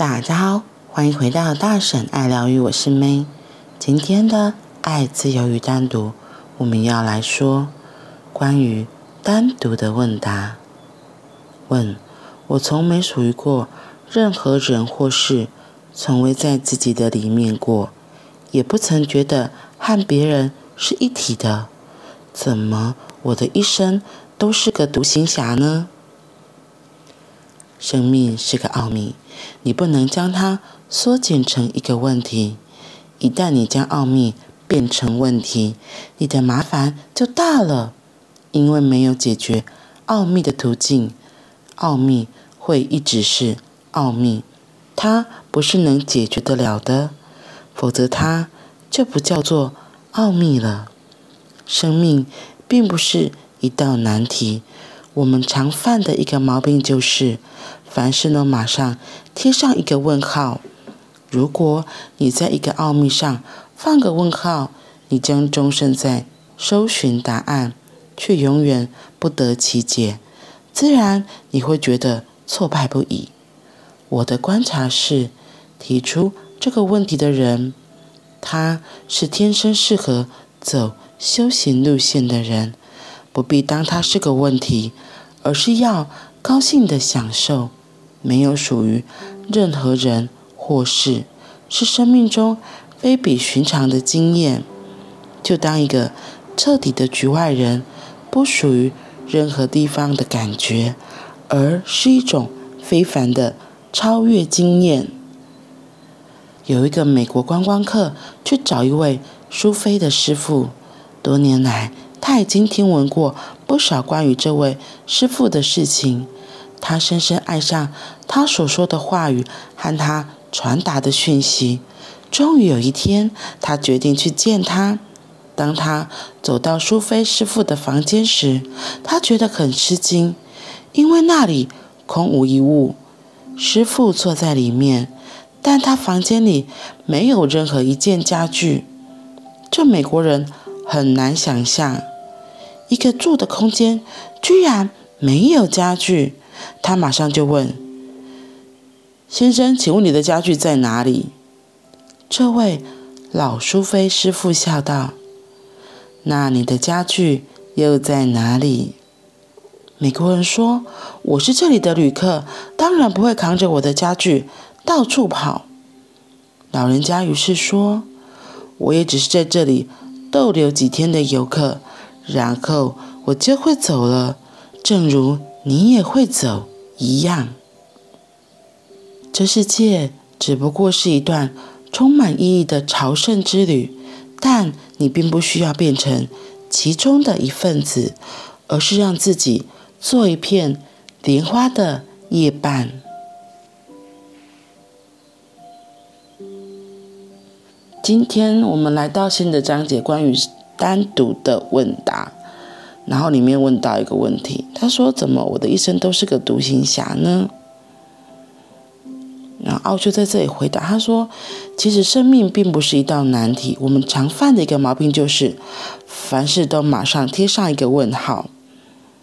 大家好，欢迎回到大婶爱疗愈，我是 May。今天的爱、自由与单独，我们要来说关于单独的问答。问：我从没属于过任何人或事，从未在自己的里面过，也不曾觉得和别人是一体的。怎么我的一生都是个独行侠呢？生命是个奥秘，你不能将它缩减成一个问题。一旦你将奥秘变成问题，你的麻烦就大了，因为没有解决奥秘的途径，奥秘会一直是奥秘，它不是能解决得了的，否则它就不叫做奥秘了。生命并不是一道难题，我们常犯的一个毛病就是，凡事呢马上贴上一个问号。如果你在一个奥秘上放个问号，你将终身在搜寻答案，却永远不得其解，自然你会觉得挫败不已。我的观察是，提出这个问题的人，他是天生适合走修行路线的人，不必当它是个问题，而是要高兴地享受，没有属于任何人或事，是生命中非比寻常的经验。就当一个彻底的局外人，不属于任何地方的感觉，而是一种非凡的超越经验。有一个美国观光客去找一位苏菲的师父。多年来，他已经听闻过不少关于这位师傅的事情。他深深爱上他所说的话语和他传达的讯息。终于有一天，他决定去见他。当他走到苏菲师傅的房间时，他觉得很吃惊，因为那里空无一物。师傅坐在里面，但他房间里没有任何一件家具。这美国人。很难想象，一个住的空间居然没有家具。他马上就问：“先生，请问你的家具在哪里？”这位老苏菲师傅笑道：“那你的家具又在哪里？”美国人说：“我是这里的旅客，当然不会扛着我的家具到处跑。”老人家于是说：“我也只是在这里。”逗留几天的游客，然后我就会走了，正如你也会走一样。这世界只不过是一段充满意义的朝圣之旅，但你并不需要变成其中的一份子，而是让自己做一片莲花的叶瓣。今天我们来到新的章节，关于单独的问答。然后里面问到一个问题，他说：“怎么我的一生都是个独行侠呢？”然后奥修在这里回答他说：“其实生命并不是一道难题，我们常犯的一个毛病就是，凡事都马上贴上一个问号。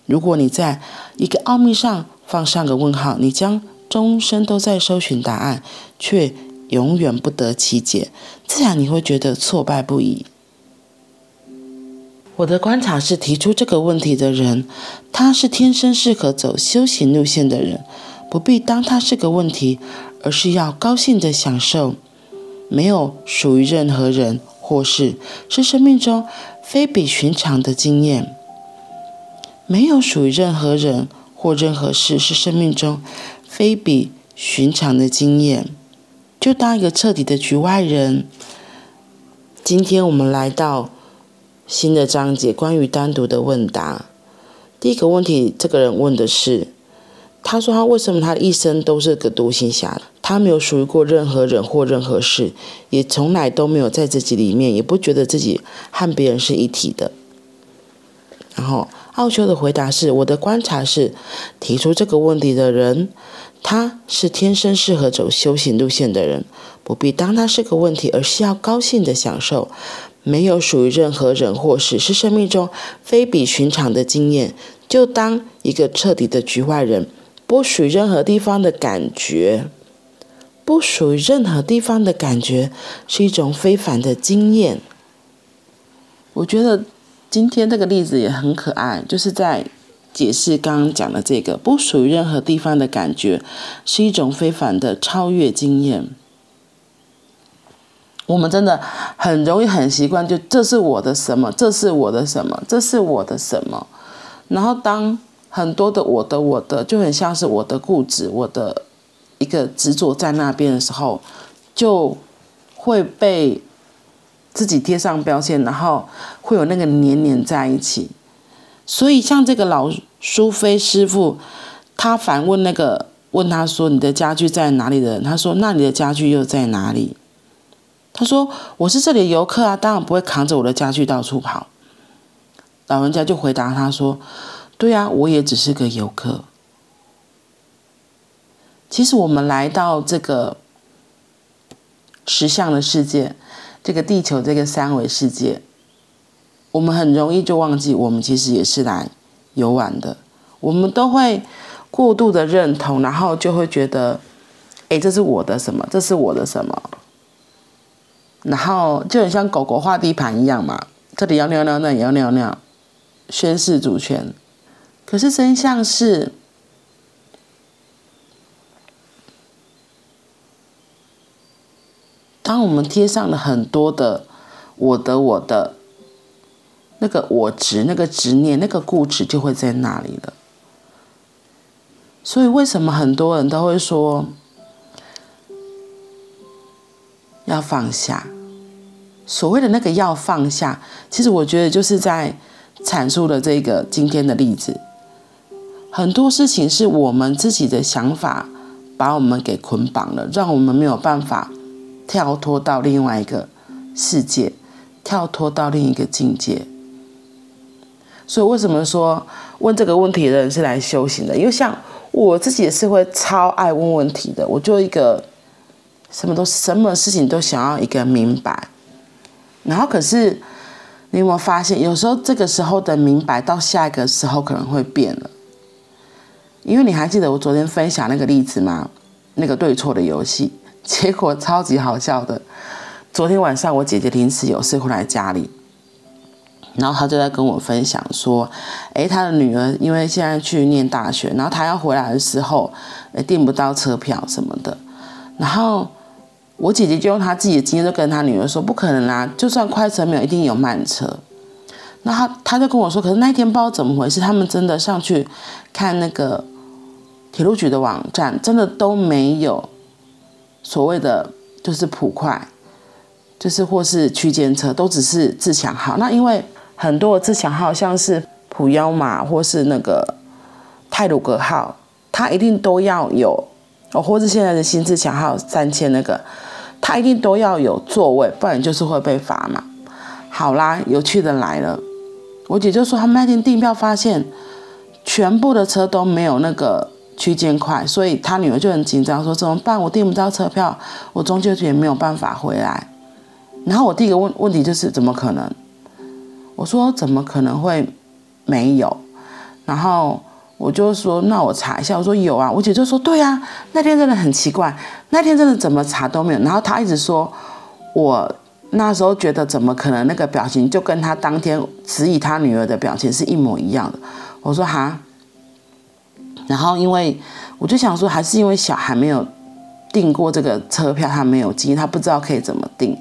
如果你在一个奥秘上放上个问号，你将终身都在搜寻答案，却……”永远不得其解，自然你会觉得挫败不已。我的观察是，提出这个问题的人，他是天生适合走修行路线的人，不必当他是个问题，而是要高兴地享受，没有属于任何人或事，是生命中非比寻常的经验。没有属于任何人或任何事，是生命中非比寻常的经验。就当一个彻底的局外人。今天我们来到新的章节，关于单独的问答。第一个问题，这个人问的是：他说他为什么他一生都是个独行侠？他没有属于过任何人或任何事，也从来都没有在自己里面，也不觉得自己和别人是一体的。然后奥修的回答是：我的观察是，提出这个问题的人。他是天生适合走修行路线的人，不必当他是个问题，而是要高兴的享受，没有属于任何人或事，是生命中非比寻常的经验。就当一个彻底的局外人，不属于任何地方的感觉。不属于任何地方的感觉是一种非凡的经验。我觉得今天这个例子也很可爱，就是在解释刚刚讲的这个不属于任何地方的感觉是一种非凡的超越经验。我们真的很容易很习惯，就这是我的什么，这是我的什么，这是我的什么。然后当很多的我的我的就很像是我的固执，我的一个执着在那边的时候，就会被自己贴上标签，然后会有那个黏黏在一起。所以像这个老苏菲师傅，他反问那个问他说：“你的家具在哪里？”的人，他说：“那你的家具又在哪里？”他说：“我是这里的游客啊，当然不会扛着我的家具到处跑。”老人家就回答他说：“对啊，我也只是个游客。其实我们来到这个实相的世界，这个地球这个三维世界，我们很容易就忘记，我们其实也是来游玩的。我们都会过度的认同，然后就会觉得，哎，这是我的什么？这是我的什么？”然后就很像狗狗画地盘一样嘛，这里要尿尿，那里要尿尿，宣示主权。可是真相是，当我们贴上了很多的“我的我的”，那个我执、那个执念、那个固执就会在那里了。所以为什么很多人都会说要放下？所谓的那个要放下，其实我觉得就是在阐述了这个今天的例子。很多事情是我们自己的想法把我们给捆绑了，让我们没有办法跳脱到另外一个世界，跳脱到另一个境界。所以为什么说问这个问题的人是来修行的？因为像我自己也是会超爱问问题的，我就一个什么都什么事情都想要一个明白。然后，可是你有没有发现，有时候这个时候的明白，到下一个时候可能会变了。因为你还记得我昨天分享那个例子吗？那个对错的游戏，结果超级好笑的。昨天晚上我姐姐临时有事回来家里，然后他就在跟我分享说：“诶，他的女儿因为现在去念大学，然后她要回来的时候，诶，订不到车票什么的，然后。”我姐姐就用她自己的经验，就跟她女儿说：“不可能啦，就算快车没有，一定有慢车。”那她她就跟我说：“可是那一天不知道怎么回事，他们真的上去看那个铁路局的网站，真的都没有所谓的就是普快，就是或是区间车，都只是自强号。那因为很多的自强号，像是普悠玛或是那个泰鲁格号，它一定都要有哦，或是现在的新自强号三千那个。”他一定都要有座位，不然就是会被罚嘛。好啦，有趣的来了，我姐就说他们那天订票发现，全部的车都没有那个区间快，所以他女儿就很紧张，说怎么办？我订不到车票，我中秋节没有办法回来。然后我第一个问问题就是怎么可能？我说怎么可能会没有？然后。我就说，那我查一下。我说有啊，我姐就说，对啊，那天真的很奇怪，那天真的怎么查都没有。然后她一直说，我那时候觉得怎么可能？那个表情就跟她当天质疑她女儿的表情是一模一样的。我说哈，然后因为我就想说，还是因为小孩没有订过这个车票，他没有经，他不知道可以怎么订。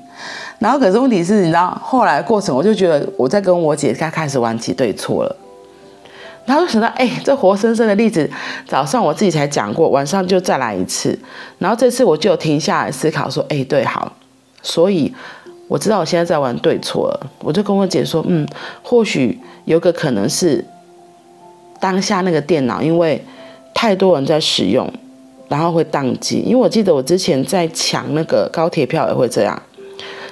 然后可是问题是，你知道后来过程，我就觉得我在跟我姐她开始玩起对错了。然后就想到，哎，这活生生的例子，早上我自己才讲过，晚上就再来一次。然后这次我就停下来思考，说，哎，对，好，所以我知道我现在在玩对错了。我就跟我姐说，嗯，或许有个可能是当下那个电脑因为太多人在使用，然后会宕机。因为我记得我之前在抢那个高铁票也会这样，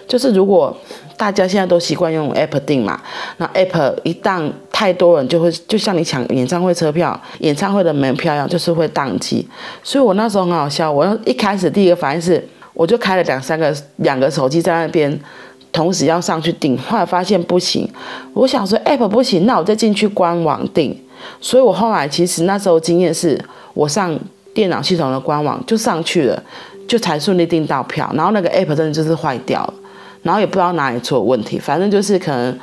就是如果。大家现在都习惯用 App 订嘛，那 App 一旦太多人就会，就像你抢演唱会车票、演唱会的门票一样，就是会宕机。所以我那时候很好笑，我一开始第一个反应是，我就开了两三个、两个手机在那边，同时要上去订，后来发现不行。我想说 App 不行，那我再进去官网订。所以我后来其实那时候经验是，我上电脑系统的官网就上去了，就才顺利订到票。然后那个 app 真的就是坏掉了，然后也不知道哪里出了问题，反正就是可能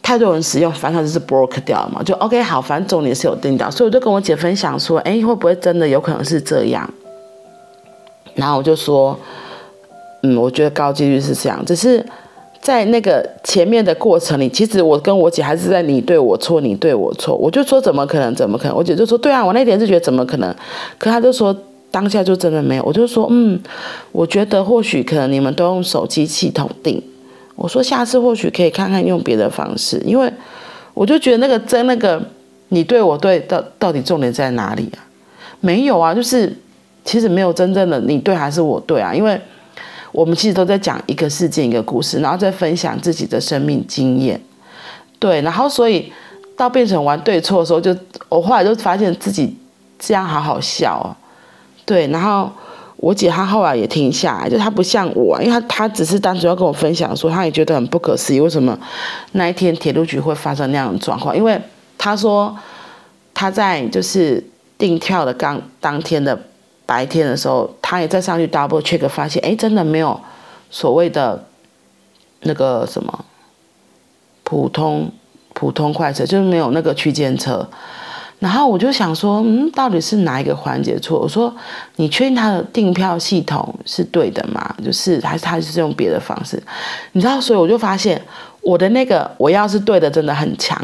太多人使用，反正就是 broke 掉嘛。就 OK 好，反正重点是有定到，所以我就跟我姐分享说，哎，会不会真的有可能是这样？然后我就说，嗯，我觉得高几率是这样，只是。在那个前面的过程里，其实我跟我姐还是在你对我错，你对我错。我就说怎么可能，怎么可能？我姐就说对啊，我那天是觉得怎么可能，可她就说当下就真的没有。我就说嗯，我觉得或许可能你们都用手机系统订。我说下次或许可以看看用别的方式，因为我就觉得那个真那个你对我对到到底重点在哪里啊？没有啊，就是其实没有真正的你对还是我对啊，因为。我们其实都在讲一个事件、一个故事，然后再分享自己的生命经验，对，然后所以到变成玩对错的时候，就我后来就发现自己这样好好笑哦，对，然后我姐她后来也停下来，就她不像我，因为她她只是单纯要跟我分享说，她也觉得很不可思议，为什么那一天铁路局会发生那样的状况？因为她说她在就是订票的刚当天的。白天的时候，他也再上去 double check，发现哎，真的没有所谓的那个什么普通普通快车，就是没有那个区间车。然后我就想说，嗯，到底是哪一个环节错？我说，你确定他的订票系统是对的吗？就是还是他是用别的方式？你知道，所以我就发现我的那个我要是对的，真的很强。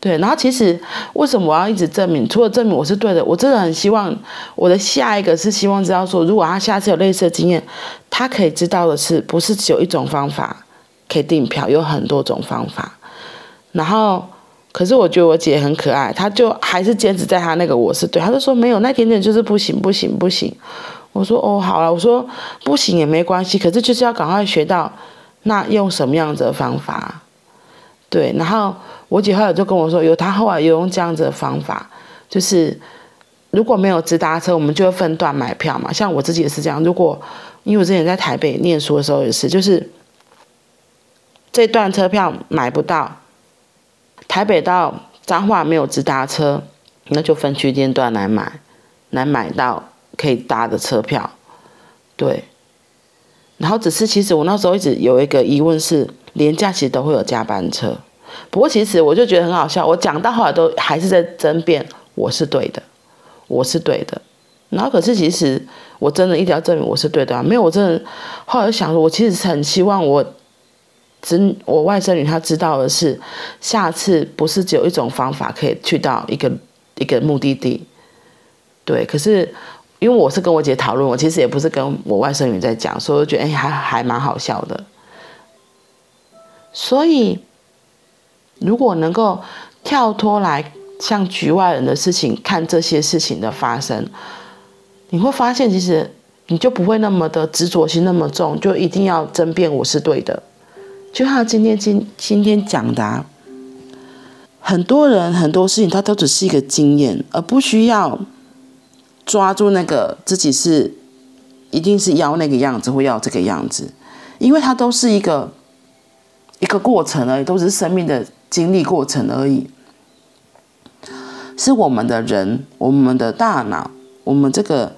对，然后其实为什么我要一直证明？除了证明我是对的，我真的很希望我的下一个是希望知道说，如果他下次有类似的经验，他可以知道的是，不是只有一种方法可以订票，有很多种方法。然后，可是我觉得我姐很可爱，她就还是坚持在她那个我是对，她就说没有，那点点就是不行，不行，不行。我说哦，好了，我说不行也没关系，可是就是要赶快学到那用什么样子的方法。对，然后。我姐后来就跟我说，有她后来有用这样子的方法，就是如果没有直达车，我们就会分段买票嘛。像我自己也是这样，如果因为我之前在台北念书的时候也是，就是这段车票买不到，台北到彰化没有直达车，那就分区间段来买，来买到可以搭的车票。对，然后只是其实我那时候一直有一个疑问是，连假期都会有加班车。不过其实我就觉得很好笑，我讲到后来都还是在争辩我是对的，我是对的。然后可是其实我真的一定要证明我是对的啊，没有我真的后来想说，我其实是很希望我只我外甥女她知道的是，下次不是只有一种方法可以去到一个一个目的地。对，可是因为我是跟我姐讨论，我其实也不是跟我外甥女在讲，所以我觉得哎还还蛮好笑的，所以。如果能够跳脱来像局外人的事情看这些事情的发生，你会发现其实你就不会那么的执着心那么重，就一定要争辩我是对的。就像今天今今天讲的啊，很多人很多事情它都只是一个经验，而不需要抓住那个自己是一定是要那个样子或要这个样子，因为它都是一个一个过程而已，都是生命的。经历过程而已，是我们的人，我们的大脑，我们这个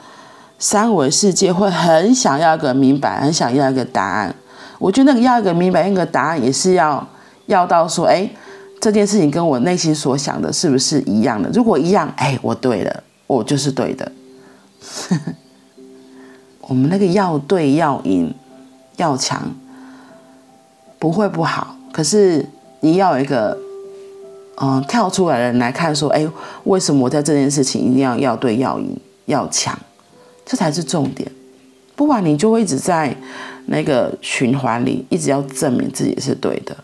三维世界会很想要一个明白，很想要一个答案。我觉得那个要一个明白，一个答案也是要要到说，哎，这件事情跟我内心所想的是不是一样的？如果一样，哎，我对了，我就是对的。我们那个要对、要赢、要强，不会不好，可是。你要有一个，嗯，跳出来的人来看，说，哎，为什么我在这件事情一定要要对、要赢、要强？这才是重点。不然你就会一直在那个循环里，一直要证明自己是对的。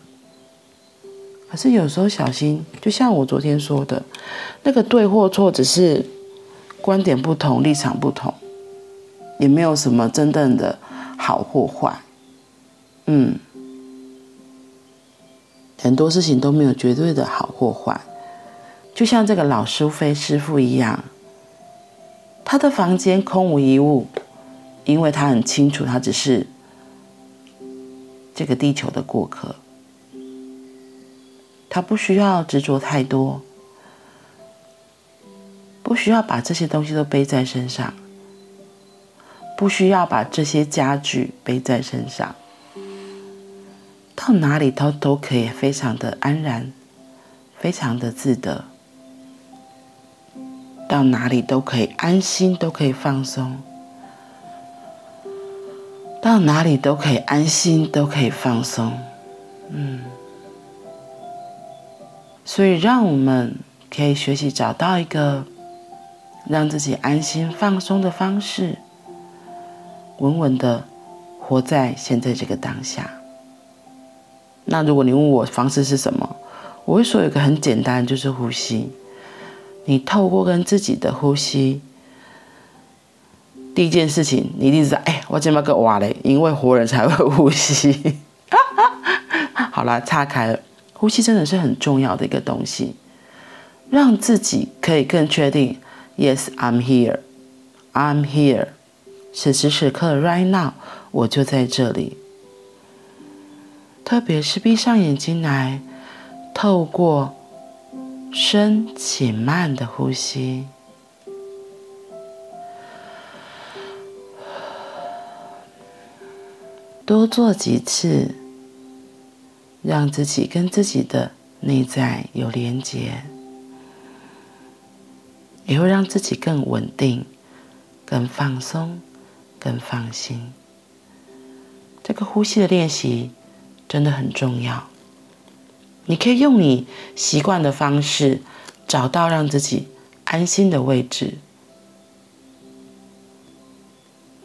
可是有时候小心，就像我昨天说的，那个对或错，只是观点不同、立场不同，也没有什么真正的好或坏。嗯。很多事情都没有绝对的好或坏，就像这个老苏菲师傅一样，他的房间空无一物，因为他很清楚，他只是这个地球的过客，他不需要执着太多，不需要把这些东西都背在身上，不需要把这些家具背在身上，到哪里都都可以非常的安然，非常的自得，到哪里都可以安心，都可以放松，到哪里都可以安心，都可以放松，嗯，所以让我们可以学习找到一个让自己安心放松的方式。稳稳的活在现在这个当下。那如果你问我方式是什么，我会说有一个很简单，就是呼吸。你透过跟自己的呼吸，第一件事情，你一定知道，哎，我怎么个哇嘞？因为活人才会呼吸。好了，岔开了。呼吸真的是很重要的一个东西，让自己可以更确定，Yes, I'm here, I'm here。此时此刻，right now，我就在这里。特别是闭上眼睛来，透过深且慢的呼吸，多做几次，让自己跟自己的内在有连接，也会让自己更稳定、更放松。更放心，这个呼吸的练习真的很重要。你可以用你习惯的方式，找到让自己安心的位置。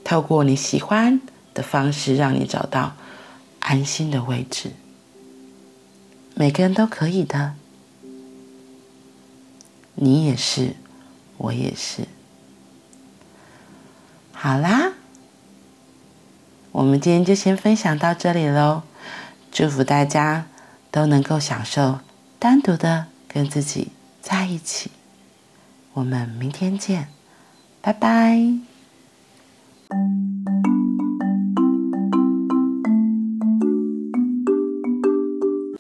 透过你喜欢的方式，让你找到安心的位置。每个人都可以的，你也是，我也是。好啦。我们今天就先分享到这里喽，祝福大家都能够享受单独的跟自己在一起。我们明天见，拜拜。